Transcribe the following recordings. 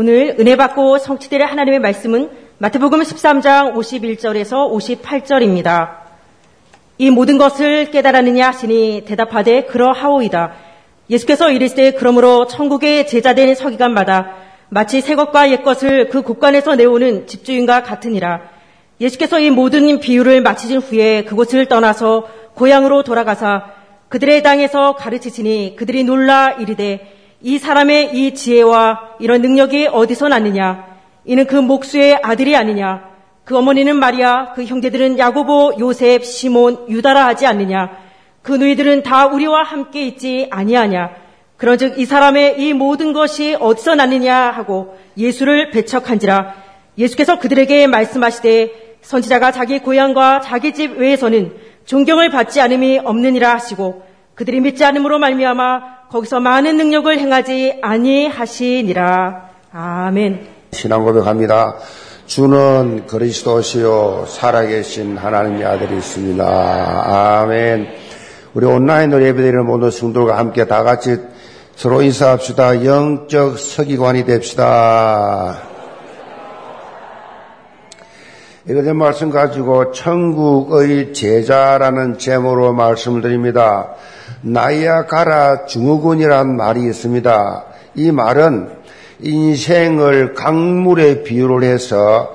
오늘 은혜 받고 성취될 하나님의 말씀은 마태복음 13장 51절에서 58절입니다. 이 모든 것을 깨달았느냐 하시니 대답하되 그러하오이다. 예수께서 이르시되 그러므로 천국의 제자된 서기관마다 마치 새 것과 옛 것을 그 곳간에서 내오는 집주인과 같으니라. 예수께서 이 모든 비유를 마치신 후에 그곳을 떠나서 고향으로 돌아가사 그들의 땅에서 가르치시니 그들이 놀라 이르되 이 사람의 이 지혜와 이런 능력이 어디서 났느냐? 이는 그 목수의 아들이 아니냐? 그 어머니는 마리아, 그 형제들은 야고보, 요셉, 시몬, 유다라 하지 않느냐? 그 누이들은 다 우리와 함께 있지 아니하냐? 그런즉 이 사람의 이 모든 것이 어디서 났느냐 하고 예수를 배척한지라 예수께서 그들에게 말씀하시되 선지자가 자기 고향과 자기 집 외에서는 존경을 받지 않음이 없느니라 하시고 그들이 믿지 않음으로 말미암아 거기서 많은 능력을 행하지 아니하시니라. 아멘. 신앙 고백합니다. 주는 그리스도시요 살아계신 하나님의 아들이십니다. 아멘. 우리 온라인으로 예배드리는 모든 성도가 함께 다 같이 서로 인사합시다. 영적 서기관이 됩시다. 이것의 말씀 가지고 천국의 제자라는 제목으로 말씀을 드립니다. 나이아가라 증후군이란 말이 있습니다. 이 말은 인생을 강물에 비유를 해서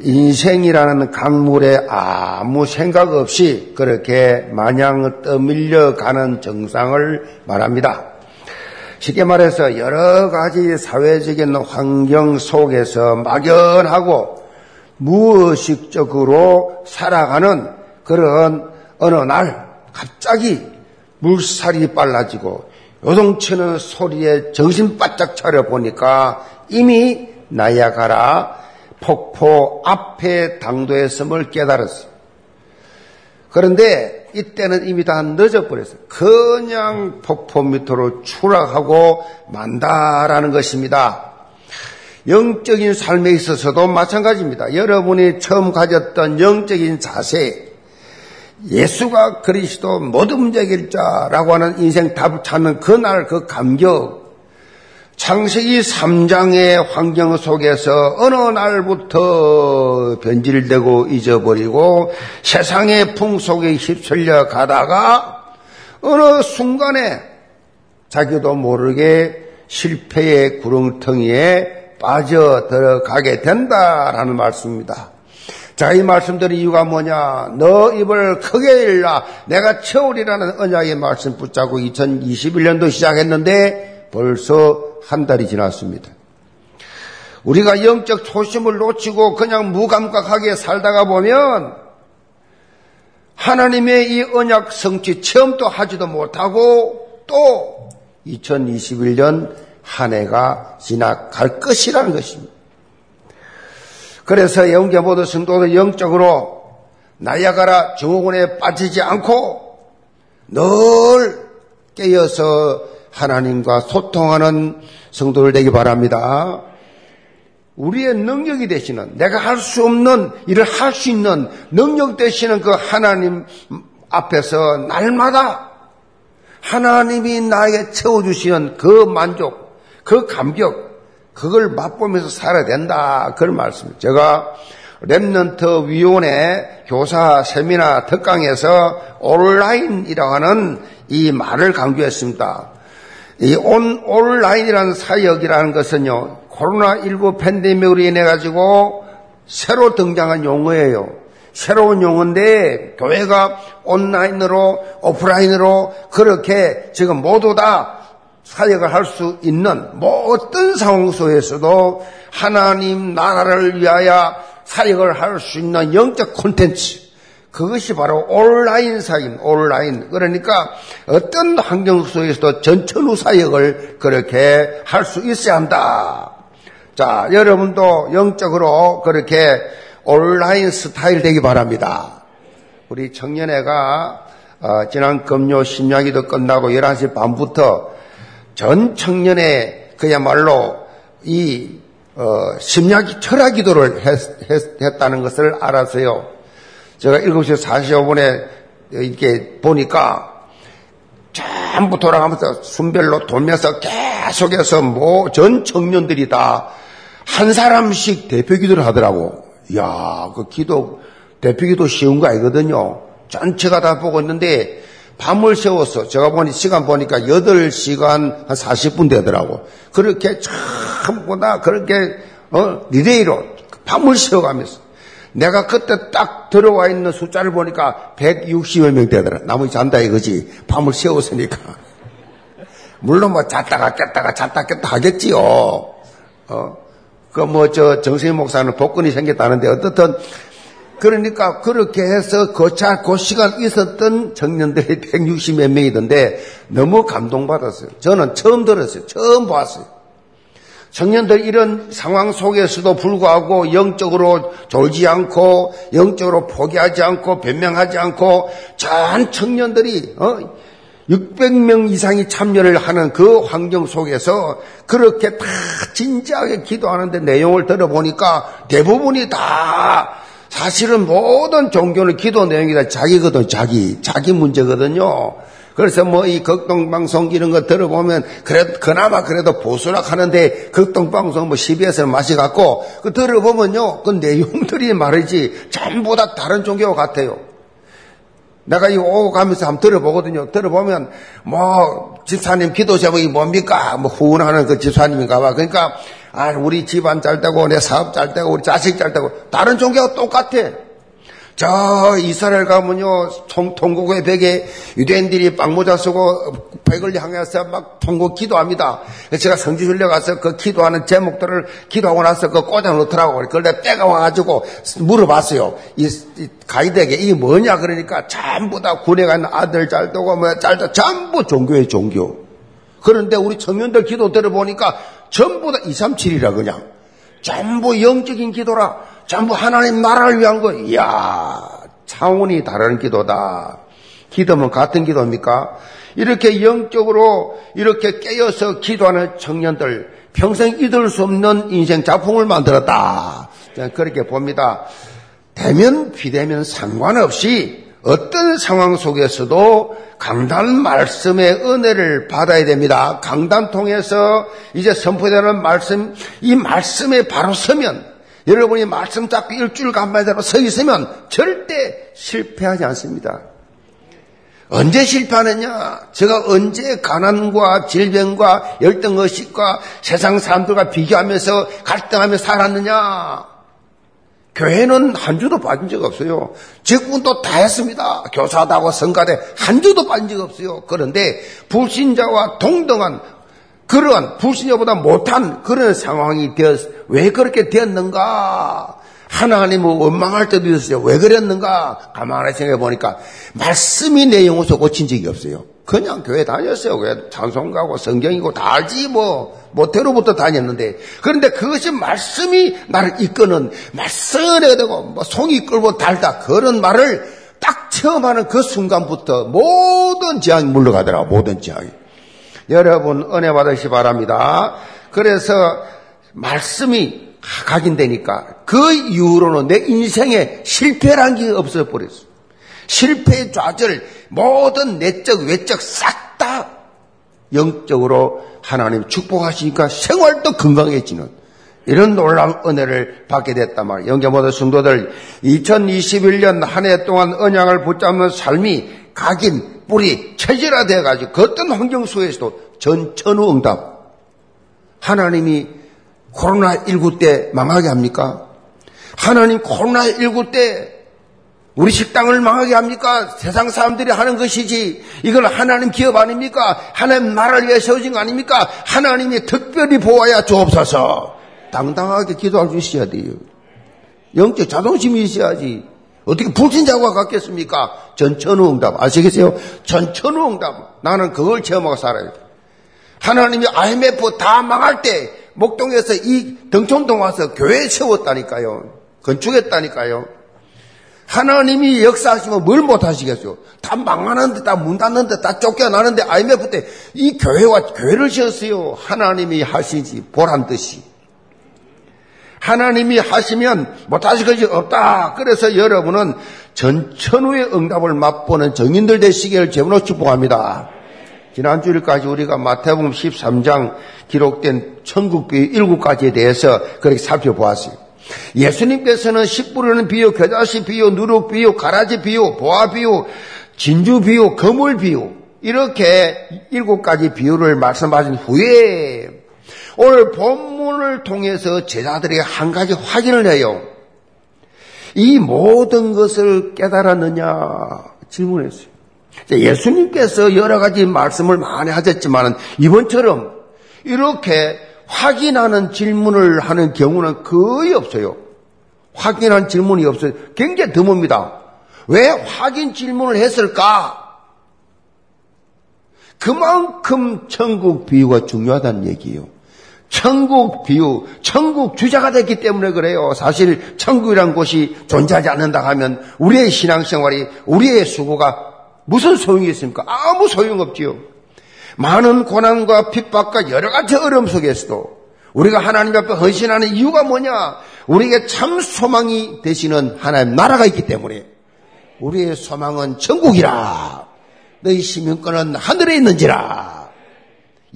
인생이라는 강물에 아무 생각 없이 그렇게 마냥 떠밀려 가는 정상을 말합니다. 쉽게 말해서 여러 가지 사회적인 환경 속에서 막연하고 무의식적으로 살아가는 그런 어느 날 갑자기 물살이 빨라지고 요동치는 소리에 정신 바짝 차려 보니까 이미 나야가라 폭포 앞에 당도했음을 깨달았어요. 그런데 이때는 이미 다 늦어버렸어요. 그냥 폭포 밑으로 추락하고 만다라는 것입니다. 영적인 삶에 있어서도 마찬가지입니다. 여러분이 처음 가졌던 영적인 자세, 예수가 그리스도 모든 문제일 자라고 하는 인생 답을 찾는 그날 그 감격, 창세기 3장의 환경 속에서 어느 날부터 변질되고 잊어버리고 세상의 풍 속에 휩쓸려 가다가 어느 순간에 자기도 모르게 실패의 구렁텅이에 빠져 들어가게 된다라는 말씀입니다. 자, 이 말씀드린 이유가 뭐냐? 너 입을 크게 일라. 내가 채우리라는 언약의 말씀 붙잡고 2021년도 시작했는데 벌써 한 달이 지났습니다. 우리가 영적 초심을 놓치고 그냥 무감각하게 살다가 보면 하나님의 이 언약 성취 체험도 하지도 못하고 또 2021년 한 해가 지나갈 것이라는 것입니다. 그래서 영계 모든 성도들 영적으로 나야가라 증후군에 빠지지 않고 늘 깨어서 하나님과 소통하는 성도들 되기 바랍니다. 우리의 능력이 되시는 내가 할 수 없는 일을 할 수 있는 능력 되시는 그 하나님 앞에서 날마다 하나님이 나에게 채워주시는 그 만족, 그 감격, 그걸 맛보면서 살아야 된다. 그런 말씀. 제가 Remnant 위원회 교사 세미나 특강에서 온라인이라고 하는 이 말을 강조했습니다. 이 온, 온라인이라는 사역이라는 것은요, 코로나19 팬데믹으로 인해 가지고 새로 등장한 용어예요. 새로운 용어인데 교회가 온라인으로 오프라인으로 그렇게 지금 모두 다 사역을 할 수 있는 뭐 어떤 상황 속에서도 하나님 나라를 위하여 사역을 할 수 있는 영적 콘텐츠 그것이 바로 온라인 사역, 온라인. 그러니까 어떤 환경 속에서도 전천후 사역을 그렇게 할 수 있어야 한다. 자, 여러분도 영적으로 그렇게 온라인 스타일 되기 바랍니다. 우리 청년회가 어, 지난 금요 심야기도 끝나고 11시 반부터 전 청년의 그야말로 이 어, 심야기 철학 기도를 했, 다는 것을 알았어요. 제가 7시 45분에 이렇게 보니까 전부 돌아가면서 순별로 돌면서 계속해서 뭐 전 청년들이 다 한 사람씩 대표 기도를 하더라고. 이야, 그 기도, 대표 기도 쉬운 거 아니거든요. 전체가 다 보고 있는데, 밤을 새워서, 제가 보니, 시간 보니까 8시간 한 40분 되더라고. 그렇게 참보다 그렇게, 어, 릴레이로 밤을 새워가면서. 내가 그때 딱 들어와 있는 숫자를 보니까 160여 명 되더라. 나머지 잔다 이거지. 밤을 새웠으니까. 물론 뭐 잤다가 깼다가 잤다 깼다 하겠지요. 어. 그 뭐 저 정세희 목사는 복권이 생겼다는데 어떻든 그러니까 그렇게 해서 거차 그, 그 시간 있었던 청년들이 160몇 명이던데 너무 감동받았어요. 저는 처음 들었어요. 처음 봤어요. 청년들 이런 상황 속에서도 불구하고 영적으로 졸지 않고 영적으로 포기하지 않고 변명하지 않고 전 청년들이 어? 600명 이상이 참여를 하는 그 환경 속에서 그렇게 다 진지하게 기도하는데 내용을 들어보니까 대부분이 다 사실은 모든 종교는 기도 내용이 다 자기거든, 자기. 자기 문제거든요. 그래서 뭐 이 극동방송 이런 거 들어보면 그래 그나마 그래도 보수락 하는데 극동방송 뭐 CBS를 마셔갖고 그 들어보면요 그 내용들이 말이지 전부 다 다른 종교 같아요. 내가 이 오고 가면서 한번 들어보거든요. 들어보면, 뭐, 집사님 기도 제목이 뭡니까? 뭐, 후원하는 그 집사님인가 봐. 그러니까, 아, 우리 집안 잘 되고, 내 사업 잘 되고, 우리 자식 잘 되고, 다른 종교가 똑같아. 저 이스라엘 가면요 통, 통곡의 벽에 유대인들이 빵모자 쓰고 벽을 향해서 막 통곡 기도합니다. 제가 성지 훈련 가서 그 기도하는 제목들을 기도하고 나서 그 꽂아 놓더라고. 그걸 내가 때가 와가지고 물어봤어요. 이, 이 가이드에게 이게 뭐냐 그러니까 전부 다 군에 가는 아들 잘 되고 뭐잘 되고 전부 종교의 종교. 그런데 우리 청년들 기도 들어보니까 전부 다 237이라 그냥. 전부 영적인 기도라. 전부 하나님 나라를 위한 거. 이야, 차원이 다른 기도다. 기도면 같은 기도입니까? 이렇게 영적으로 이렇게 깨어서 기도하는 청년들 평생 잊을 수 없는 인생 작품을 만들었다. 그렇게 봅니다. 대면 비대면 상관없이 어떤 상황 속에서도 강단 말씀의 은혜를 받아야 됩니다. 강단 통해서 이제 선포되는 말씀, 이 말씀에 바로 서면 여러분이 말씀 잡고 일주일 간만에 서 있으면 절대 실패하지 않습니다. 언제 실패하느냐? 제가 언제 가난과 질병과 열등의식과 세상 사람들과 비교하면서 갈등하며 살았느냐? 교회는 한 주도 빠진 적 없어요. 직분도 다 했습니다. 교사다고 성가대 한 주도 빠진 적 없어요. 그런데 불신자와 동등한 그러한 불신자보다 못한 그런 상황이 되었, 왜 그렇게 되었는가? 하나님은 원망할 때도 있었어요. 왜 그랬는가? 가만히 생각해 보니까 말씀이 내 영혼에서 고친 적이 없어요. 그냥 교회 다녔어요. 왜 찬송 가고 성경이고 다 알지 뭐 모태로부터 다녔는데 그런데 그것이 말씀이 나를 이끄는 말씀에 되고 뭐 송이 끌고 달다 그런 말을 딱 처음 하는 그 순간부터 모든 재앙이 물러가더라고 모든 재앙이. 여러분 은혜 받으시 바랍니다. 그래서 말씀이 각인되니까 그 이후로는 내 인생에 실패란 게 없어 버렸어. 실패 좌절 모든 내적 외적 싹다 영적으로 하나님 축복하시니까 생활도 건강해지는 이런 놀라운 은혜를 받게 됐단 말이에요. 영계 모든 성도들 2021년 한 해 동안 언약을 붙잡는 삶이 각인 뿌리 체질화되어 가지고 그 어떤 환경 속에서도 전천후 응답. 하나님이 코로나19 때 망하게 합니까? 하나님 코로나19 때 우리 식당을 망하게 합니까? 세상 사람들이 하는 것이지. 이걸 하나님 기업 아닙니까? 하나님 나라를 위해 세워진 거 아닙니까? 하나님이 특별히 보아야 주옵소서. 당당하게 기도할 수 있어야 돼요. 영적 자존심이 있어야지. 어떻게 불신자와 같겠습니까? 전천후 응답. 아시겠어요? 전천후 응답. 나는 그걸 체험하고 살아요. 하나님이 IMF 다 망할 때 목동에서 이 등촌동 와서 교회 세웠다니까요. 건축했다니까요. 하나님이 역사하시면 뭘 못하시겠어요? 다 망하는데, 다 문 닫는데, 다 쫓겨나는데, IMF 때 이 교회와 교회를 지었어요. 하나님이 하시지, 보란 듯이. 하나님이 하시면 못하실 것이 없다. 그래서 여러분은 전천후의 응답을 맛보는 정인들 되시기를 제문으로 축복합니다. 지난 주일까지 우리가 마태복음 13장 기록된 천국 비유 일곱 가지에 대해서 그렇게 살펴보았어요. 예수님께서는 씨 뿌리는 비유, 겨자씨 비유, 누룩 비유, 가라지 비유, 보아 비유, 진주 비유, 거물 비유 이렇게 일곱 가지 비유를 말씀하신 후에 오늘 본문을 통해서 제자들에게 한 가지 확인을 해요. 이 모든 것을 깨달았느냐 질문했어요. 예수님께서 여러 가지 말씀을 많이 하셨지만 이번처럼 이렇게 확인하는 질문을 하는 경우는 거의 없어요. 확인한 질문이 없어요. 굉장히 드뭅니다. 왜 확인 질문을 했을까? 그만큼 천국 비유가 중요하다는 얘기예요. 천국 비유, 천국 주자가 됐기 때문에 그래요. 사실 천국이란 곳이 존재하지 않는다 하면 우리의 신앙생활이, 우리의 수고가 무슨 소용이 있습니까? 아무 소용 없지요. 많은 고난과 핍박과 여러 가지 어려움 속에서도 우리가 하나님 앞에 헌신하는 이유가 뭐냐? 우리에게 참 소망이 되시는 하나님 나라가 있기 때문에 우리의 소망은 천국이라. 너희 시민권은 하늘에 있는지라.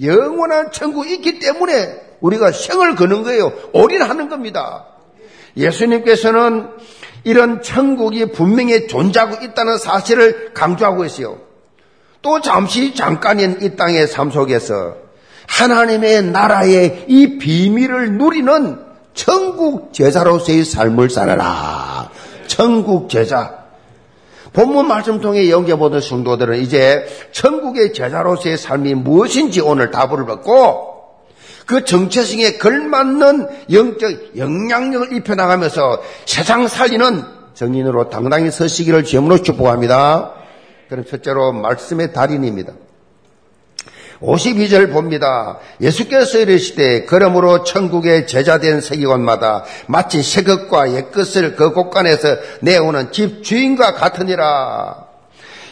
영원한 천국이 있기 때문에 우리가 생을 거는 거예요. 올인하는 겁니다. 예수님께서는 이런 천국이 분명히 존재하고 있다는 사실을 강조하고 있어요. 또 잠시 잠깐인 이 땅의 삶 속에서 하나님의 나라의 이 비밀을 누리는 천국 제자로서의 삶을 살아라. 천국 제자. 본문 말씀 통해 연겨보던 성도들은 이제 천국의 제자로서의 삶이 무엇인지 오늘 답을 받고 그 정체성에 걸맞는 영적 영향력을 입혀나가면서 세상 살리는 정인으로 당당히 서시기를 주임으로 축복합니다. 그럼 첫째로 말씀의 달인입니다. 52절 봅니다. 예수께서 이르시되 그러므로 천국의 제자된 세계관마다 마치 새것과 옛것을 그 곳간에서 내오는 집 주인과 같으니라.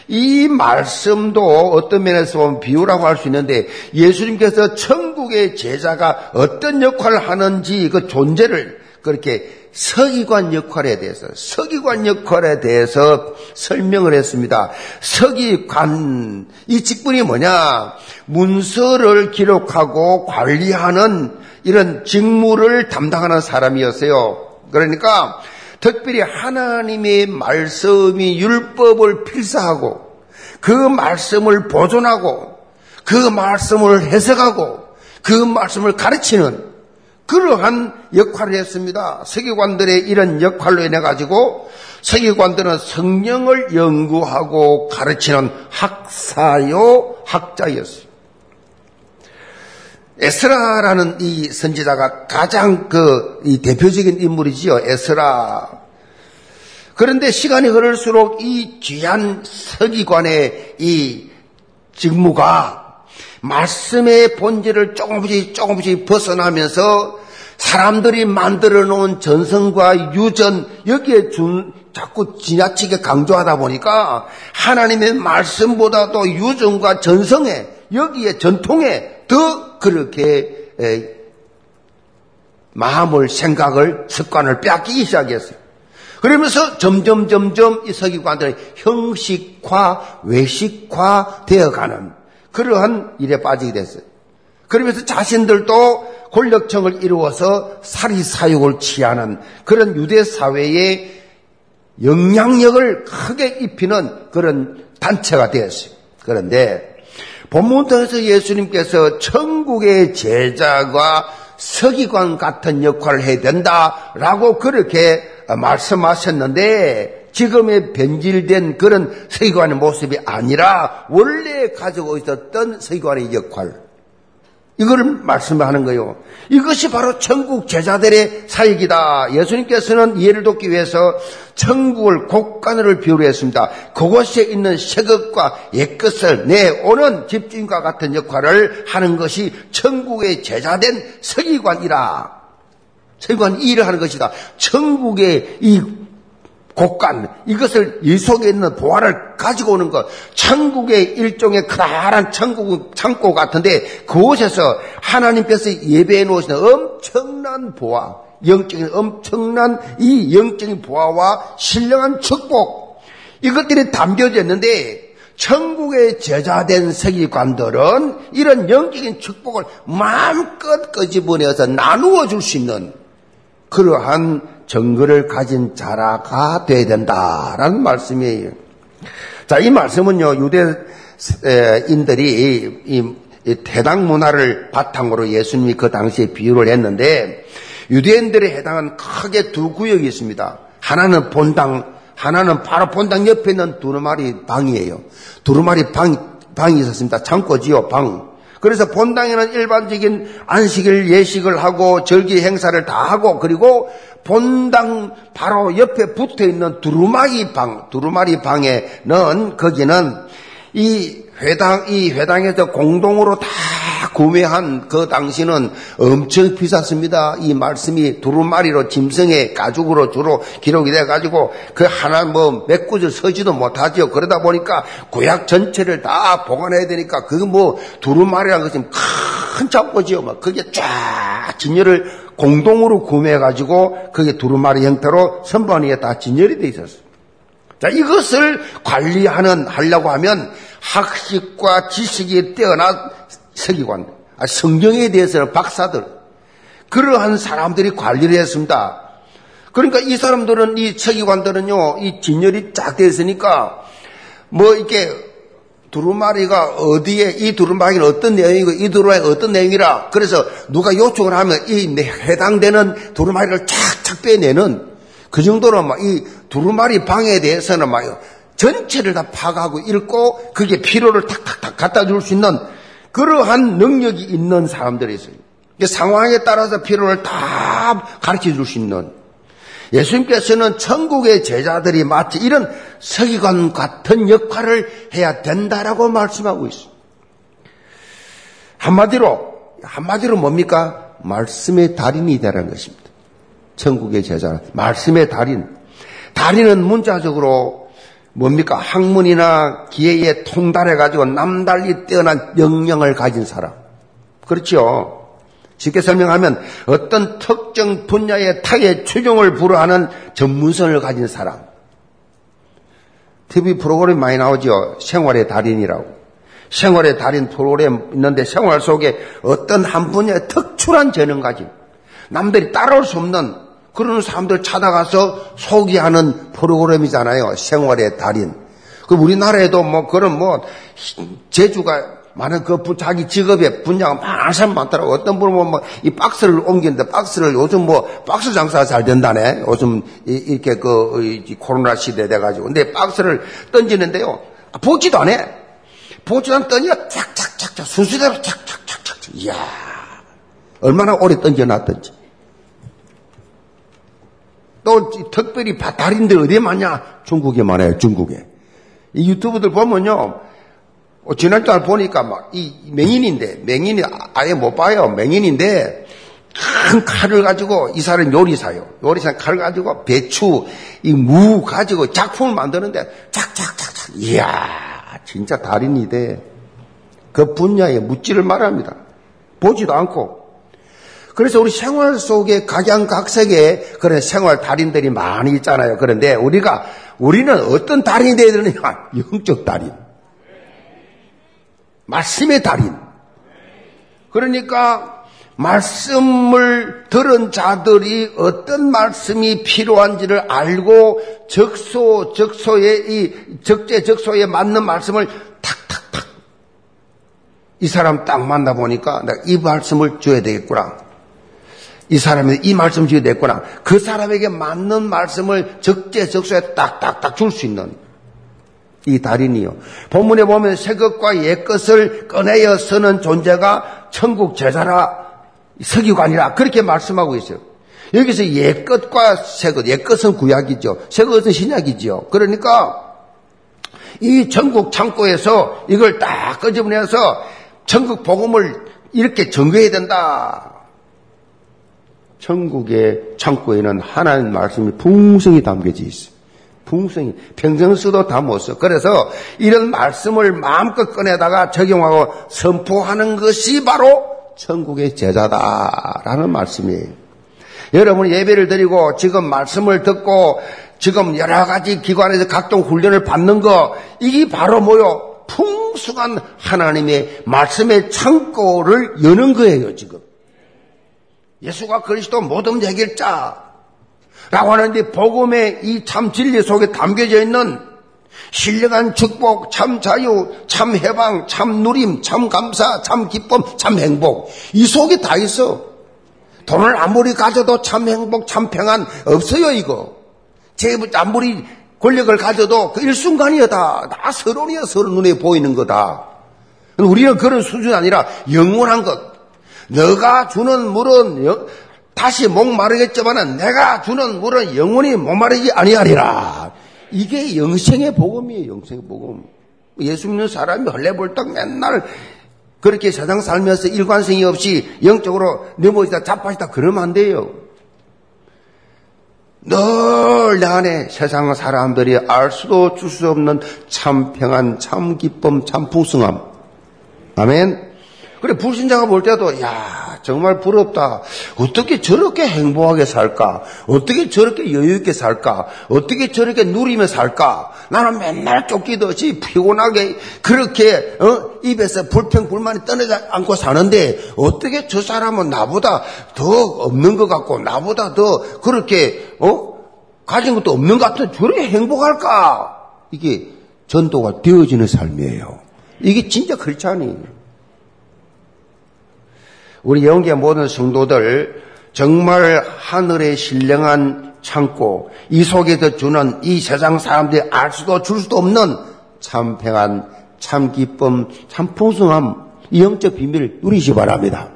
이 말씀도 어떤 면에서 보면 비유라고 할 수 있는데 예수님께서 천국의 제자가 어떤 역할을 하는지 그 존재를 그렇게 서기관 역할에 대해서 서기관 역할에 대해서 설명을 했습니다. 서기관 이 직분이 뭐냐? 문서를 기록하고 관리하는 이런 직무를 담당하는 사람이었어요. 그러니까 특별히 하나님의 말씀이 율법을 필사하고 그 말씀을 보존하고 그 말씀을 해석하고 그 말씀을 가르치는 그러한 역할을 했습니다. 세계관들의 이런 역할로 인해 가지고 세계관들은 성령을 연구하고 가르치는 학사요 학자였어요. 에스라라는 이 선지자가 가장 그 대표적인 인물이지요. 에스라. 그런데 시간이 흐를수록 이 귀한 서기관의 이 직무가 말씀의 본질을 조금씩 조금씩 벗어나면서 사람들이 만들어 놓은 전성과 유전 여기에 준 자꾸 지나치게 강조하다 보니까 하나님의 말씀보다도 유전과 전성에 여기에 전통에 더 그렇게 마음을 생각을 습관을 빼앗기기 시작했어요. 그러면서 점점 점점 이 서기관들의 형식화, 외식화 되어가는 그러한 일에 빠지게 됐어요. 그러면서 자신들도 권력청을 이루어서 사리 사욕을 취하는 그런 유대 사회에 영향력을 크게 입히는 그런 단체가 되었어요. 그런데 본문 통해서 예수님께서 천국의 제자가 서기관 같은 역할을 해야 된다라고 그렇게 말씀하셨는데 지금의 변질된 그런 서기관의 모습이 아니라 원래 가지고 있었던 서기관의 역할 이걸 말씀하는 거예요. 이것이 바로 천국 제자들의 사역이다. 예수님께서는 이해를 돕기 위해서 천국을 곡간을 비유로 했습니다. 그곳에 있는 새것과 옛것을 내오는 집주인과 같은 역할을 하는 것이 천국의 제자된 서기관이라. 서기관 일을 하는 것이다. 천국의 이 곡간 이것을 이 속에 있는 보화를 가지고 오는 것 천국의 일종의 크다란 천국 창고 같은데 그곳에서 하나님께서 예배해 놓으신 엄청난 보화 영적인 엄청난 이 영적인 보화와 신령한 축복 이것들이 담겨져 있는데 천국의 제자된 서기관들은 이런 영적인 축복을 마음껏 끄집어내서 나누어 줄 수 있는 그러한 정거를 가진 자라가 돼야 된다라는 말씀이에요. 자, 이 말씀은요, 유대인들이 이 대당 문화를 바탕으로 예수님이 그 당시에 비유를 했는데 유대인들에 해당한 크게 두 구역이 있습니다. 하나는 본당, 하나는 바로 본당 옆에 있는 두루마리 방이에요. 두루마리 방, 방이 있었습니다. 창고지요, 방. 그래서 본당에는 일반적인 안식일 예식을 하고 절기 행사를 다 하고 그리고 본당 바로 옆에 붙어 있는 두루마리 방, 두루마리 방에는 거기는 이 회당, 이 회당에서 공동으로 다 구매한 그 당시는 엄청 비쌌습니다. 이 말씀이 두루마리로 짐승의 가죽으로 주로 기록이 돼가지고 그 하나 뭐 몇 구절 서지도 못하죠. 그러다 보니까 구약 전체를 다 보관해야 되니까 그 뭐 두루마리라는 것이 큰 잡고지요. 막 그게 쫙 진열을 공동으로 구매해가지고 그게 두루마리 형태로 선반 위에 다 진열이 돼 있었어요. 자, 이것을 관리하는, 하려고 하면 학식과 지식이 뛰어난 서기관, 아, 성경에 대해서는 박사들, 그러한 사람들이 관리를 했습니다. 그러니까 이 사람들은, 이 서기관들은요, 이 진열이 쫙 되어 있으니까, 뭐, 이렇게, 두루마리가 어디에, 이 두루마리는 어떤 내용이고, 이 두루마리가 어떤 내용이라, 그래서 누가 요청을 하면 이 해당되는 두루마리를 쫙쫙 빼내는, 그 정도로 막 이 두루마리 방에 대해서는 막 전체를 다 파악하고 읽고 그게 필요를 탁탁탁 갖다 줄 수 있는 그러한 능력이 있는 사람들이 있어요. 상황에 따라서 필요를 다 가르쳐 줄 수 있는 예수님께서는 천국의 제자들이 마치 이런 서기관 같은 역할을 해야 된다라고 말씀하고 있어요. 한마디로, 한마디로 뭡니까? 말씀의 달인이 되라는 것입니다. 천국의 제자, 말씀의 달인. 달인은 문자적으로 뭡니까? 학문이나 기회에 통달해가지고 남달리 뛰어난 영역을 가진 사람. 그렇죠? 쉽게 설명하면 어떤 특정 분야의 타의 추종을 불허하는 전문성을 가진 사람. TV 프로그램 많이 나오죠. 생활의 달인이라고. 생활의 달인 프로그램 있는데 생활 속에 어떤 한 분야의 특출한 재능 가진 남들이 따라올 수 없는 그런 사람들 찾아가서 소개하는 프로그램이잖아요. 생활의 달인. 그 우리나라에도 뭐 그런 뭐 제주가 많은 그 자기 직업의 분야가 많은 사람 많더라고. 어떤 분은 뭐 이 박스를 옮기는데 박스를 요즘 뭐 박스 장사가 잘 된다네. 요즘 이렇게 그 코로나 시대 돼가지고. 근데 박스를 던지는데요. 보지도 않아. 보지도 않더니 착착착착 순수대로 착착착착. 이야. 얼마나 오래 던져놨던지. 또 특별히 달인들 어디에 많냐? 중국에 많아요. 중국에. 이 유튜브들 보면요. 어, 지난달 보니까 막 이 맹인인데 맹인이 아예 못 봐요. 맹인인데 큰 칼을 가지고 이 사람 요리사요. 요리사 칼을 가지고 배추 이 무 가지고 작품을 만드는데 착착착착 이야 진짜 달인이 돼. 그 분야에 묻지를 말합니다. 보지도 않고 그래서 우리 생활 속에 각양각색의 그런 생활 달인들이 많이 있잖아요. 그런데 우리가 우리는 어떤 달인이 되야 되느냐? 영적 달인. 말씀의 달인. 그러니까 말씀을 들은 자들이 어떤 말씀이 필요한지를 알고 적소 적소에 이 적재 적소에 맞는 말씀을 탁탁탁 이 사람 딱 만나 보니까 내가 이 말씀을 줘야 되겠구나. 이 사람이 이 말씀 줘야 되겠구나. 그 사람에게 맞는 말씀을 적재적소에 딱딱딱 줄 수 있는 이 달인이요. 본문에 보면 새 것과 옛 것을 꺼내어 쓰는 존재가 천국 제자라 서기관이라 그렇게 말씀하고 있어요. 여기서 옛 것과 새 것, 옛 것은 구약이죠. 새 것은 신약이죠. 그러니까 이 천국 창고에서 이걸 딱 끄집어내서 천국 복음을 이렇게 전거해야 된다. 천국의 창고에는 하나님 말씀이 풍성히 담겨져 있어요. 풍성히 평생 써도 다 못 써. 그래서 이런 말씀을 마음껏 꺼내다가 적용하고 선포하는 것이 바로 천국의 제자다라는 말씀이에요. 여러분 예배를 드리고 지금 말씀을 듣고 지금 여러 가지 기관에서 각종 훈련을 받는 거 이게 바로 뭐요? 풍성한 하나님의 말씀의 창고를 여는 거예요, 지금. 예수가 그리스도 모든 해결자. 라고 하는데 복음의 이 참 진리 속에 담겨져 있는 신령한 축복, 참 자유, 참 해방, 참 누림, 참 감사, 참 기쁨, 참 행복. 이 속에 다 있어. 돈을 아무리 가져도 참 행복, 참 평안 없어요, 이거. 제 아무리 권력을 가져도 그 일순간이야 다. 다 서론이야, 서론 눈에 보이는 거다. 우리는 그런 수준이 아니라 영원한 것. 너가 주는 물은 다시 목마르겠지만은 내가 주는 물은 영원히 목마르지 아니하리라. 이게 영생의 복음이에요. 영생의 복음. 예수 믿는 사람이 헐레벌떡 맨날 그렇게 세상 살면서 일관성이 없이 영적으로 넘어지다 자빠지다 그러면 안 돼요. 늘 내 안에 세상 사람들이 알 수도 줄 수 없는 참 평안, 참 기쁨, 참 풍성함. 아멘. 그래, 불신자가 볼 때도, 야, 정말 부럽다. 어떻게 저렇게 행복하게 살까? 어떻게 저렇게 여유 있게 살까? 어떻게 저렇게 누리며 살까? 나는 맨날 쫓기듯이 피곤하게, 그렇게, 어? 입에서 불평불만이 떠내지 않고 사는데, 어떻게 저 사람은 나보다 더 없는 것 같고, 나보다 더 그렇게, 어? 가진 것도 없는 것 같은 저렇게 행복할까? 이게 전도가 되어지는 삶이에요. 이게 진짜 그렇지 않니? 우리 영계 모든 성도들 정말 하늘의 신령한 창고, 이 속에서 주는 이 세상 사람들이 알 수도 줄 수도 없는 참 평안, 참 기쁨, 참 풍성함, 이 영적 비밀을 누리시 바랍니다.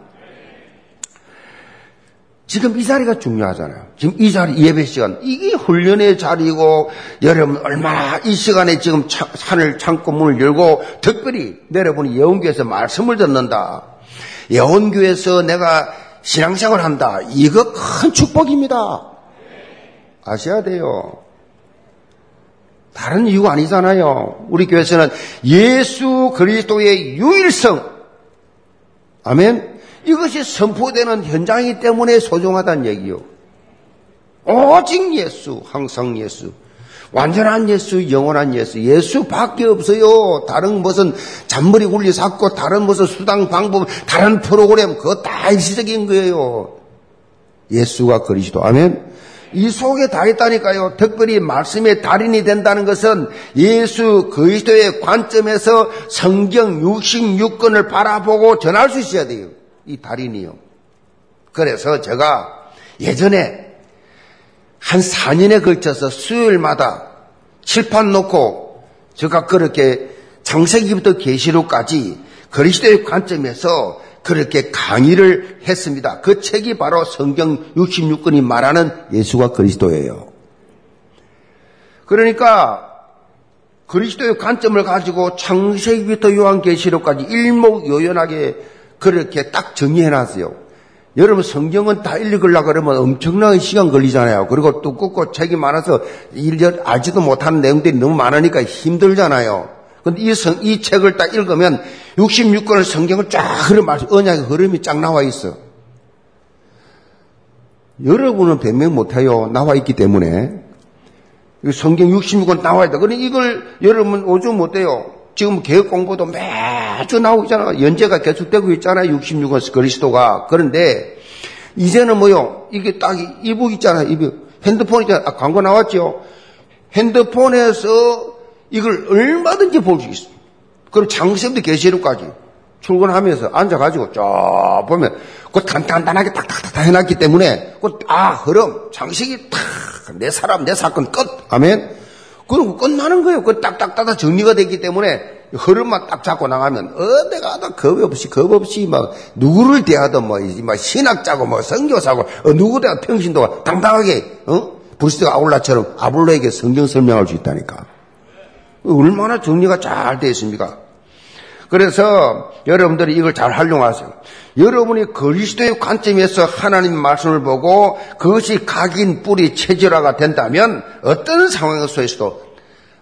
지금 이 자리가 중요하잖아요. 지금 이 자리, 예배 시간. 이게 훈련의 자리고, 여러분, 얼마나 이 시간에 지금 산을 창고 문을 열고, 특별히 내려보니 예언교에서 말씀을 듣는다. 예원교에서 내가 신앙생활 한다. 이거 큰 축복입니다. 아셔야 돼요. 다른 이유가 아니잖아요. 우리 교회에서는 예수 그리스도의 유일성. 아멘. 이것이 선포되는 현장이기 때문에 소중하다는 얘기요. 오직 예수, 항상 예수. 완전한 예수, 영원한 예수, 예수밖에 없어요. 다른 무슨 잔머리 굴리 샀고, 다른 무슨 수당 방법, 다른 프로그램, 그거 다 일시적인 거예요. 예수가 그리스도. 아멘. 이 속에 다 있다니까요. 특별히 말씀의 달인이 된다는 것은 예수 그리스도의 관점에서 성경 66권을 바라보고 전할 수 있어야 돼요. 이 달인이요. 그래서 제가 예전에 한 4년에 걸쳐서 수요일마다 칠판 놓고 제가 그렇게 창세기부터 계시록까지 그리스도의 관점에서 그렇게 강의를 했습니다. 그 책이 바로 성경 66권이 말하는 예수가 그리스도예요. 그러니까 그리스도의 관점을 가지고 창세기부터 요한계시록까지 일목요연하게 그렇게 딱 정리해 놨어요. 여러분 성경은 다 읽으려고 그러면 엄청나게 시간 걸리잖아요. 그리고 두껍고 책이 많아서 일절 알지도 못하는 내용들이 너무 많으니까 힘들잖아요. 근데 이, 성, 이 책을 딱 읽으면 66권의 성경을 쫙 흐름, 언약의 흐름이 쫙 나와 있어. 여러분은 변명 못해요. 나와 있기 때문에. 성경 66권 나와 있다. 그러니 이걸 여러분 오죽 못해요. 지금 개혁 공부도 매주 나오고 있잖아. 연재가 계속되고 있잖아요. 66원 그리스도가. 그런데 이제는 뭐요? 이게 딱 이북 있잖아요. 이북. 핸드폰 있잖아요. 아, 광고 나왔죠? 핸드폰에서 이걸 얼마든지 볼 수 있어. 그럼 장세부터 계시록까지 출근하면서 앉아가지고 쫙 보면 그 간단하게 탁탁탁 해놨기 때문에 그 아 흐름 장식이 탁 내 사람 내 사건 끝 아멘 그리고 끝나는 거예요. 그 딱딱딱 정리가 됐기 때문에 흐름만 딱 잡고 나가면 어디 가도 겁 없이 겁 없이 막 누구를 대하든 뭐, 막 신학자고 뭐 선교사고 어, 누구대가 평신도가 당당하게 어? 불스트 아울라처럼 아볼로에게 성경 설명할 수 있다니까. 얼마나 정리가 잘 되어 있습니까? 그래서 여러분들이 이걸 잘 활용하세요. 여러분이 그리스도의 관점에서 하나님 말씀을 보고 그것이 각인 뿌리 체질화가 된다면 어떤 상황 속에서도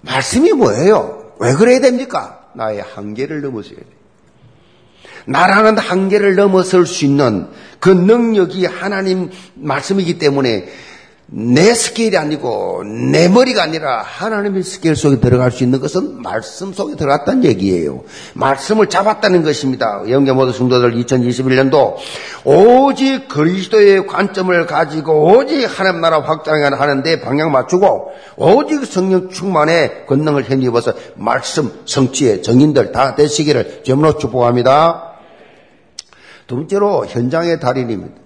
말씀이 뭐예요? 왜 그래야 됩니까? 나의 한계를 넘어서야 돼. 나라는 한계를 넘어설 수 있는 그 능력이 하나님 말씀이기 때문에 내 스케일이 아니고 내 머리가 아니라 하나님의 스케일 속에 들어갈 수 있는 것은 말씀 속에 들어갔다는 얘기예요. 말씀을 잡았다는 것입니다. 영계 모든 성도들 2021년도 오직 그리스도의 관점을 가지고 오직 하나님 나라 확장하는데 방향 맞추고 오직 성령 충만의 권능을 힘입어서 말씀 성취의 정인들 다 되시기를 점으로 축복합니다. 두 번째로 현장의 달인입니다.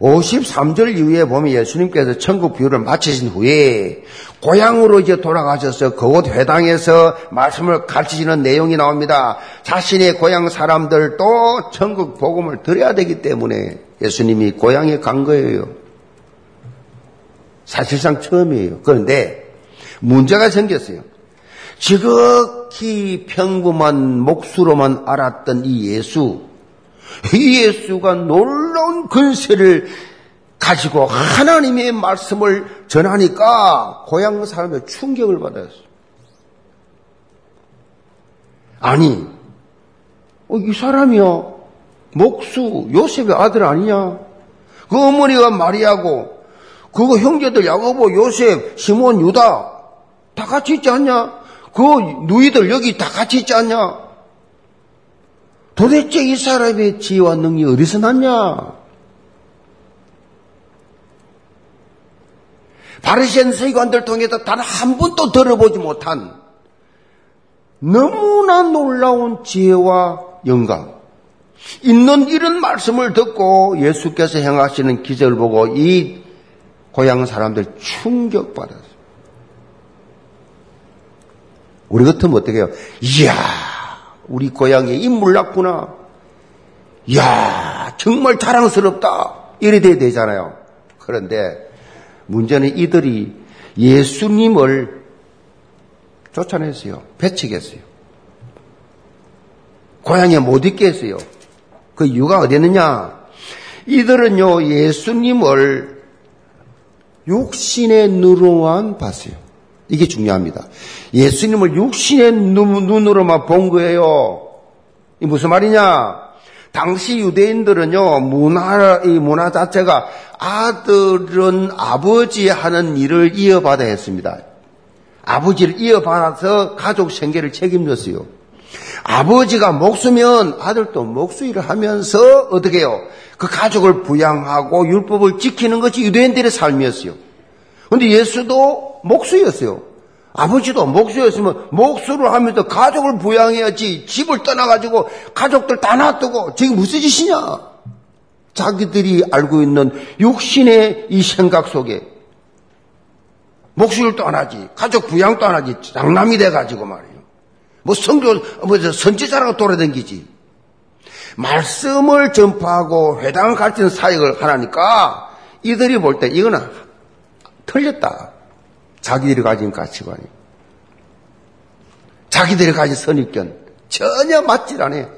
53절 이후에 보면 예수님께서 천국 비유를 마치신 후에 고향으로 이제 돌아가셔서 그곳 회당에서 말씀을 가르치시는 내용이 나옵니다. 자신의 고향 사람들도 천국 복음을 드려야 되기 때문에 예수님이 고향에 간 거예요. 사실상 처음이에요. 그런데 문제가 생겼어요. 지극히 평범한 목수로만 알았던 이 예수, 이 예수가 놀라운 근세를 가지고 하나님의 말씀을 전하니까 고향 사람의 충격을 받았어요. 아니, 어, 이 사람이요. 목수, 요셉의 아들 아니냐? 그 어머니가 마리아고, 그거 형제들 야고보, 요셉, 시몬, 유다, 다 같이 있지 않냐? 그 누이들 여기 다 같이 있지 않냐? 도대체 이 사람의 지혜와 능력이 어디서 났냐? 바르시안 서기관들 통해서 단 한 번도 들어보지 못한 너무나 놀라운 지혜와 영감. 있는 이런 말씀을 듣고 예수께서 행하시는 기적을 보고 이 고향 사람들 충격받았어요. 우리 같으면 어떻게 해요? 이야, 우리 고향에 인물 났구나. 이야, 정말 자랑스럽다. 이래 돼야 되잖아요. 그런데 문제는 이들이 예수님을 쫓아냈어요. 배척했어요. 고향에 못 있게 했어요. 그 이유가 어디 있느냐? 이들은요, 예수님을 육신의 눈으로만 봤어요. 이게 중요합니다. 예수님을 육신의 눈으로만 본 거예요. 이 무슨 말이냐? 당시 유대인들은요, 문화, 이 문화 자체가 아들은 아버지 하는 일을 이어받아야 했습니다. 아버지를 이어받아서 가족 생계를 책임졌어요. 아버지가 목수면 아들도 목수 일을 하면서 어떻게 해요? 그 가족을 부양하고 율법을 지키는 것이 유대인들의 삶이었어요. 근데 예수도 목수였어요. 아버지도 목수였으면 목수를 하면서 가족을 부양해야지 집을 떠나가지고 가족들 다 놔두고 저게 무슨 짓이냐? 자기들이 알고 있는 육신의 이 생각 속에 안 하지, 가족 부양도 안 하지, 장남이 돼가지고 말이에요. 뭐 성교, 뭐 선지자라고 돌아다니지. 말씀을 전파하고 회당을 가르치는 사역을 하라니까 이들이 볼 때 이거는 틀렸다. 자기들이 가진 가치관이. 자기들이 가진 선입견. 전혀 맞질 않아요.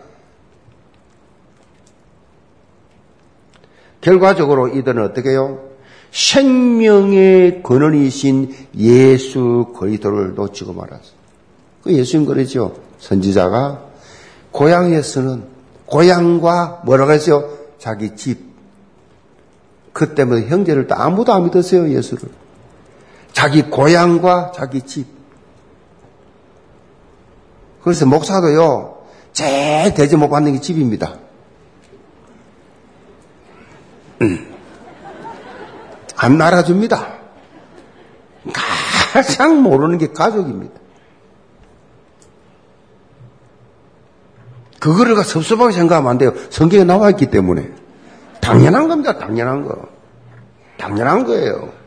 결과적으로 이들은 어떻게 해요? 생명의 근원이신 예수 그리스도를 놓치고 말았어. 그 예수님 그러죠. 선지자가 고향에서는 고향과 뭐라고 했어요? 자기 집. 그 때문에 형제를 또 아무도 안 믿었어요, 예수를. 자기 고향과 자기 집. 그래서 목사도요, 제일 대접 못 받는 게 집입니다. 안 알아줍니다. 가장 모르는 게 가족입니다. 그거를 섭섭하게 생각하면 안 돼요. 성경에 나와 있기 때문에. 당연한 겁니다. 당연한 거. 당연한 거예요.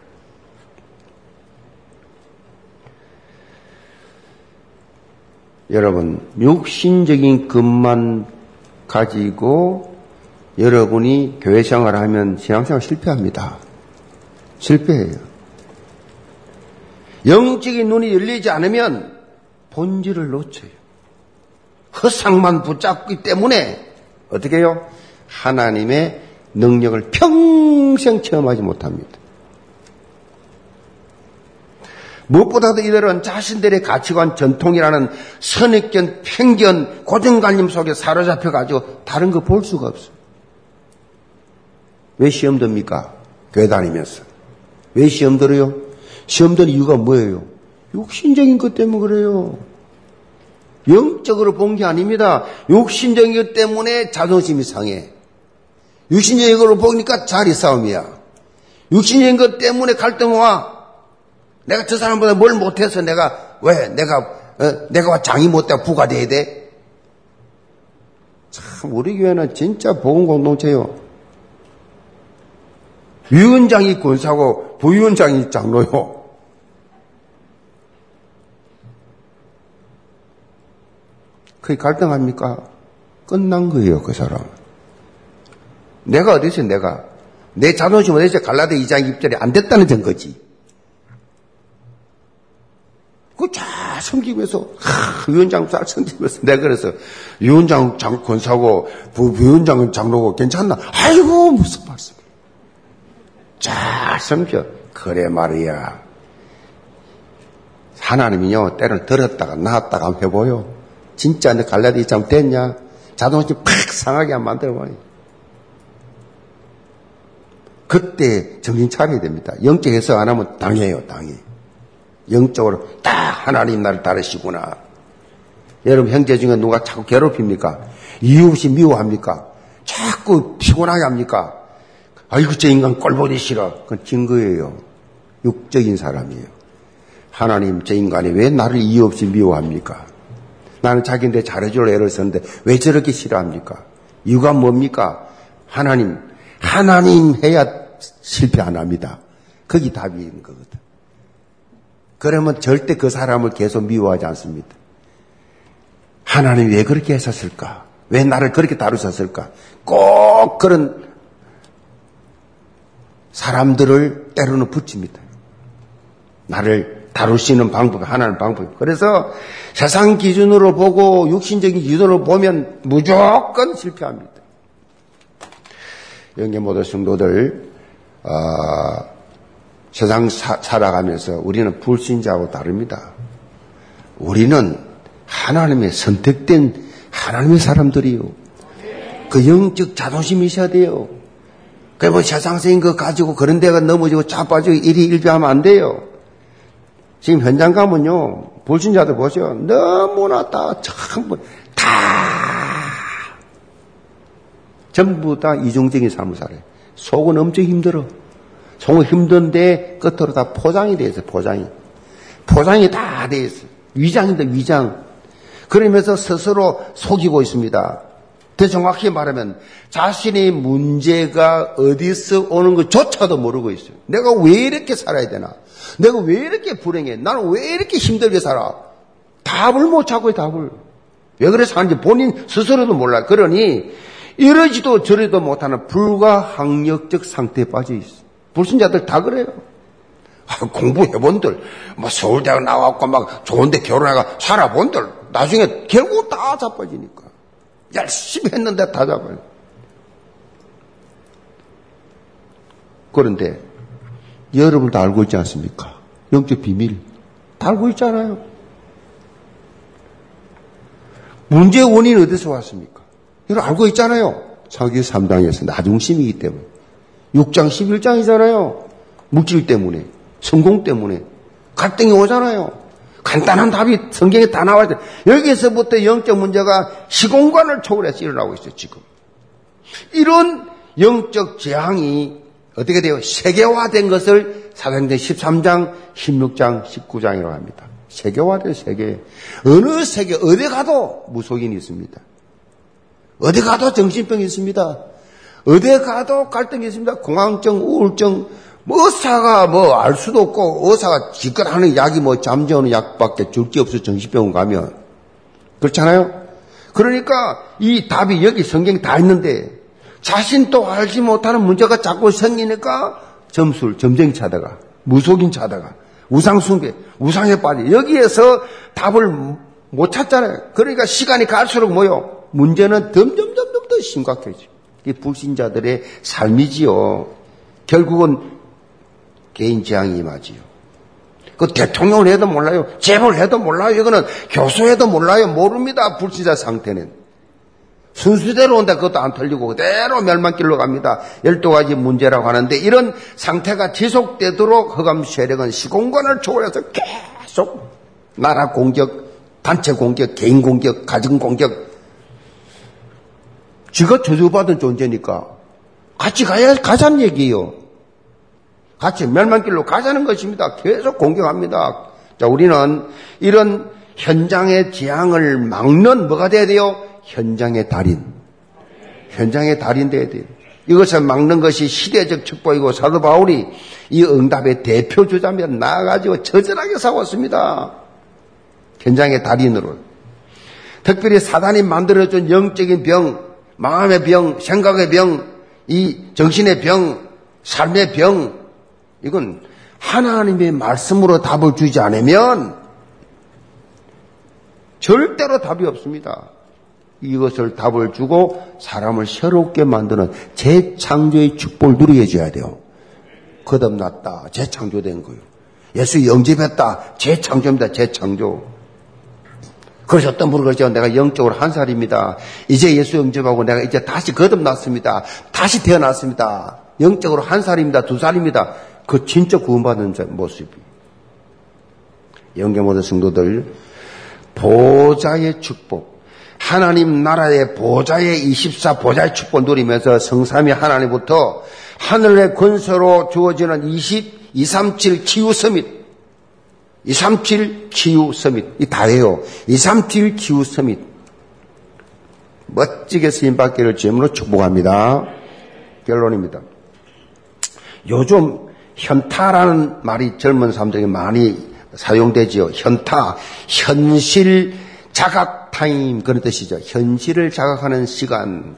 여러분, 육신적인 것만 가지고 여러분이 교회 생활을 하면 신앙생활 실패합니다. 실패해요. 영적인 눈이 열리지 않으면 본질을 놓쳐요. 허상만 붙잡기 때문에 어떻게 해요? 하나님의 능력을 평생 체험하지 못합니다. 무엇보다도 이들은 자신들의 가치관 전통이라는 선입견, 편견, 고정관념 속에 사로잡혀가지고 다른 거 볼 수가 없어요. 왜 시험 듭니까? 교회 다니면서. 왜 시험 들어요? 시험 드는 이유가 뭐예요? 육신적인 것 때문에 그래요. 영적으로 본 게 아닙니다. 육신적인 것 때문에 자존심이 상해. 육신적인 걸로 보니까 자리 싸움이야. 육신적인 것 때문에 갈등 와. 내가 저 사람보다 뭘 못해서 내가 왜 내가 어, 내가 장이 못돼 부가 돼야 돼? 참 우리 교회는 진짜 보건 공동체요. 위원장이 권사고 부위원장이 장로요. 그게 갈등합니까? 끝난 거예요, 그 사람. 내가 어디서 내가 내 자존심 어디서 갈라데 2장 2절이 안 됐다는 증거지. 그쫙 섬기면서 하, 위원장 잘 섬기면서 내가 그래서 위원장 장 권사고 부위원장은 장로고 괜찮나? 아이고 무슨 말씀? 잘 섬겨. 그래 말이야. 하나님이요 때를 들었다가 나왔다가 한번 해보요. 진짜 내 갈라디 2장 됐냐? 자존심 팍 상하게 안 만들어버려. 그때 정신 차려야 됩니다. 영적 해석 안 하면 당해요, 당해. 영적으로 딱 하나님 나를 따르시구나. 여러분 형제 중에 누가 자꾸 괴롭힙니까? 이유 없이 미워합니까? 자꾸 피곤하게 합니까? 아이고 저 인간 꼴보기 싫어. 그건 증거예요. 육적인 사람이에요. 하나님 저 인간이 왜 나를 이유 없이 미워합니까? 나는 자기인데 잘해줄 애를 썼는데 왜 저렇게 싫어합니까? 이유가 뭡니까? 하나님, 하나님 해야 실패 안 합니다. 거기 있는 거거든. 그러면 절대 그 사람을 계속 미워하지 않습니다. 하나님이 왜 그렇게 했었을까? 왜 나를 그렇게 다루셨을까? 꼭 그런 사람들을 때로는 붙입니다. 나를 다루시는 방법, 하나님 방법. 그래서 세상 기준으로 보고 육신적인 기준으로 보면 무조건 실패합니다. 영계 모든 성도들, 어, 세상 사, 살아가면서 우리는 불신자하고 다릅니다. 우리는 하나님의 선택된 하나님의 사람들이요. 그 영적 자존심이 있어야 돼요. 그뭐 세상적인 거 가지고 그런 데가 넘어지고 자빠지고 일이 일비하면 안 돼요. 지금 현장 가면요. 불신자들 보세요. 너무나 다 전부 다 전부 다 이중적인 삶을 살아요. 속은 엄청 힘들어. 속은 힘든데 끝으로 다 포장이 돼 있어요. 포장이. 포장이 다 돼 있어요. 위장인데 위장. 그러면서 스스로 속이고 있습니다. 더 정확히 말하면 자신의 문제가 어디서 오는 것조차도 모르고 있어요. 내가 왜 이렇게 살아야 되나? 내가 왜 이렇게 불행해? 나는 왜 이렇게 힘들게 살아? 답을 못 찾고 요, 답을. 왜 그래 사는지 본인 스스로도 몰라. 그러니 이러지도 저러지도 못하는 불가항력적 상태에 빠져 있어. 불신자들 다 그래요. 아, 공부해본들, 뭐 서울대학 나왔고 막 좋은데 결혼해가 살아본들, 나중에 결국 다 자빠지니까. 열심히 했는데 다 잡아요. 그런데 여러분 다 알고 있지 않습니까? 영적 비밀. 다 알고 있잖아요. 문제의 원인은 어디서 왔습니까? 이걸 알고 있잖아요. 사기 3장에서 나중심이기 때문에. 6장 11장이잖아요. 물질 때문에. 성공 때문에. 갈등이 오잖아요. 간단한 답이 성경에 다 나와 있어요. 여기서부터 영적 문제가 시공간을 초월해서 일어나고 있어요, 지금. 이런 영적 재앙이 어떻게 돼요? 세계화된 것을 사도행전 13장, 16장, 19장이라고 합니다. 세계화된 세계. 어느 세계, 어디 가도 무속인이 있습니다. 어디 가도 정신병이 있습니다. 어디 가도 갈등이 있습니다. 공황증, 우울증, 뭐 의사가 뭐 알 수도 없고 의사가 기껏 하는 약이 뭐 잠재우는 약밖에 줄 게 없어 정신병원 가면 그렇잖아요. 그러니까 이 답이 여기 성경에 다 있는데 자신도 알지 못하는 문제가 자꾸 생기니까 점술, 점쟁이 찾다가 무속인 찾다가 우상숭배, 우상에 빠져 여기에서 답을 못 찾잖아요. 그러니까 시간이 갈수록 뭐요? 문제는 점점점점 더 심각해져. 이 불신자들의 삶이지요. 결국은 개인 재앙이 임하지요. 그 대통령을 해도 몰라요. 재벌 해도 몰라요. 이거는 교수 해도 몰라요. 모릅니다. 불신자 상태는. 순수대로 온다 그것도 안 틀리고 그대로 멸망길로 갑니다. 열두 가지 문제라고 하는데 이런 상태가 지속되도록 허감 세력은 시공간을 초월해서 계속 나라 공격, 단체 공격, 개인 공격, 가정 공격 지가 저주받은 존재니까 같이 가야 가자는 얘기예요. 같이 멸망길로 가자는 것입니다. 계속 공격합니다. 자, 우리는 이런 현장의 재앙을 막는 뭐가 돼야 돼요? 현장의 달인. 현장의 달인 돼야 돼요. 이것을 막는 것이 시대적 축복이고 사도 바울이 이 응답의 대표 주자며 나아가지고 처절하게 싸웠습니다. 현장의 달인으로. 특별히 사단이 만들어준 영적인 병, 마음의 병, 생각의 병, 이 정신의 병, 삶의 병, 이건 하나님의 말씀으로 답을 주지 않으면 절대로 답이 없습니다. 이것을 답을 주고 사람을 새롭게 만드는 재창조의 축복을 누리게 해줘야 돼요. 거듭났다. 재창조된 거예요. 예수 영접했다. 재창조입니다. 재창조. 어떤 분은 그러죠. 내가 영적으로 한 살입니다. 이제 예수 영접하고 내가 이제 다시 거듭났습니다. 다시 태어났습니다. 영적으로 한 살입니다. 두 살입니다. 그 진짜 구원받는 모습이. 영계 모든 성도들, 보좌의 축복, 하나님 나라의 보좌의 24 보좌의 축복 누리면서 성삼위 하나님부터 하늘의 권세로 주어지는 20, 237 기후 서밋, 237 기후 서밋, 이 다예요. 237 기후 서밋. 멋지게 쓰임받기를 주임으로 축복합니다. 결론입니다. 요즘 현타라는 말이 젊은 사람들에게 많이 사용되지요. 현타, 현실 자각 타임 그런 뜻이죠. 현실을 자각하는 시간.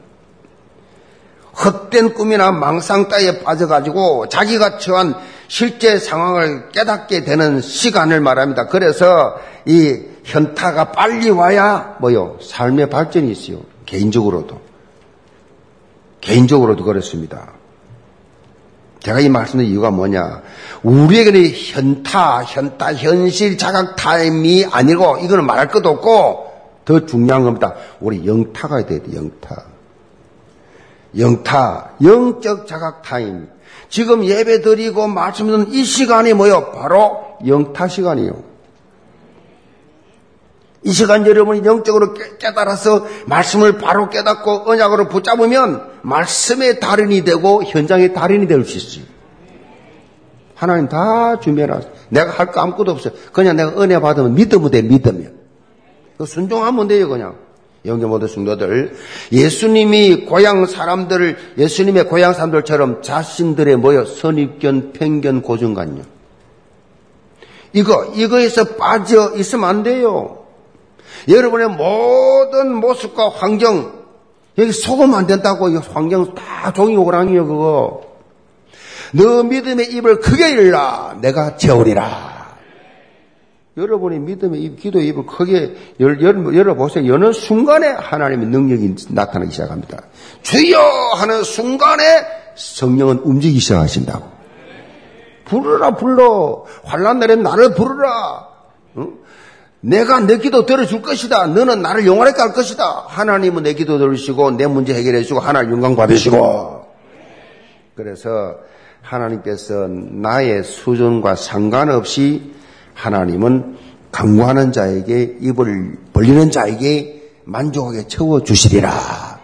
헛된 꿈이나 망상 따위에 빠져가지고 자기가 처한 실제 상황을 깨닫게 되는 시간을 말합니다. 그래서 이 현타가 빨리 와야 뭐요? 삶의 발전이 있어요. 개인적으로도. 개인적으로도 그렇습니다. 제가 이 말씀드린 이유가 뭐냐. 우리에게는 현타, 현타, 현실 자각 타임이 아니고 이거는 말할 것도 없고 더 중요한 겁니다. 우리 영타가 돼야 돼, 영타. 영타, 영적 자각 타임. 지금 예배 드리고 말씀 듣는 이 시간이 뭐요? 바로 영타 시간이요. 이 시간 여러분이 영적으로 깨달아서 말씀을 바로 깨닫고 언약으로 붙잡으면 말씀의 달인이 되고 현장의 달인이 될 수 있어요. 하나님 다 준비해놨어. 내가 할 거 아무것도 없어요. 그냥 내가 은혜 받으면 믿으면 돼, 믿으면. 순종하면 돼요, 그냥. 영계 모든 성도들. 예수님이 고향 사람들을, 예수님의 고향 사람들처럼 자신들의 뭐요? 선입견, 편견, 고정관념. 이거, 이거에서 빠져 있으면 안 돼요. 여러분의 모든 모습과 환경, 여기 속으면 안 된다고, 이 환경 다 종이 오랑이요, 그거. 너 믿음의 입을 크게 열라, 내가 재우리라. 여러분이 믿음의 입, 기도의 입을 크게 열어보세요. 여는 순간에 하나님의 능력이 나타나기 시작합니다. 주여! 하는 순간에 성령은 움직이기 시작하신다고. 부르라, 불러. 환란 날에 나를 부르라. 응? 내가 내 기도 들어줄 것이다. 너는 나를 영원하게 할 것이다. 하나님은 내 기도 들으시고 내 문제 해결해 주시고 하나님 영광 받으시고. 그래서 하나님께서 나의 수준과 상관없이 하나님은 강구하는 자에게 입을 벌리는 자에게 만족하게 채워 주시리라.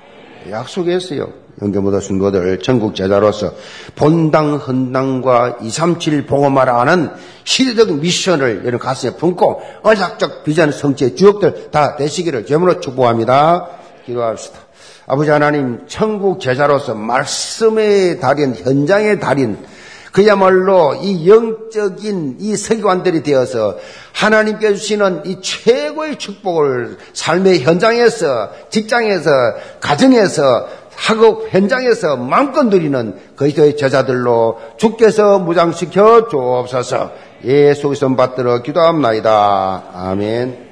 약속했어요. 영계모다 순도들 전국 제자로서 본당 헌당과 237 보고마라 하는 시대적 미션을 여러분 가슴에 품고 언약적 비전 성취의 주역들 다 되시기를 제물로 축복합니다. 기도합시다. 아버지 하나님 천국 제자로서 말씀의 달인 현장의 달인 그야말로 이 영적인 이 서기관들이 되어서 하나님께 주시는 이 최고의 축복을 삶의 현장에서 직장에서 가정에서 학업 현장에서 마음껏 누리는 그리스도의 제자들로 주께서 무장시켜 주옵소서 예수 그리스도 받들어 기도합나이다. 아멘.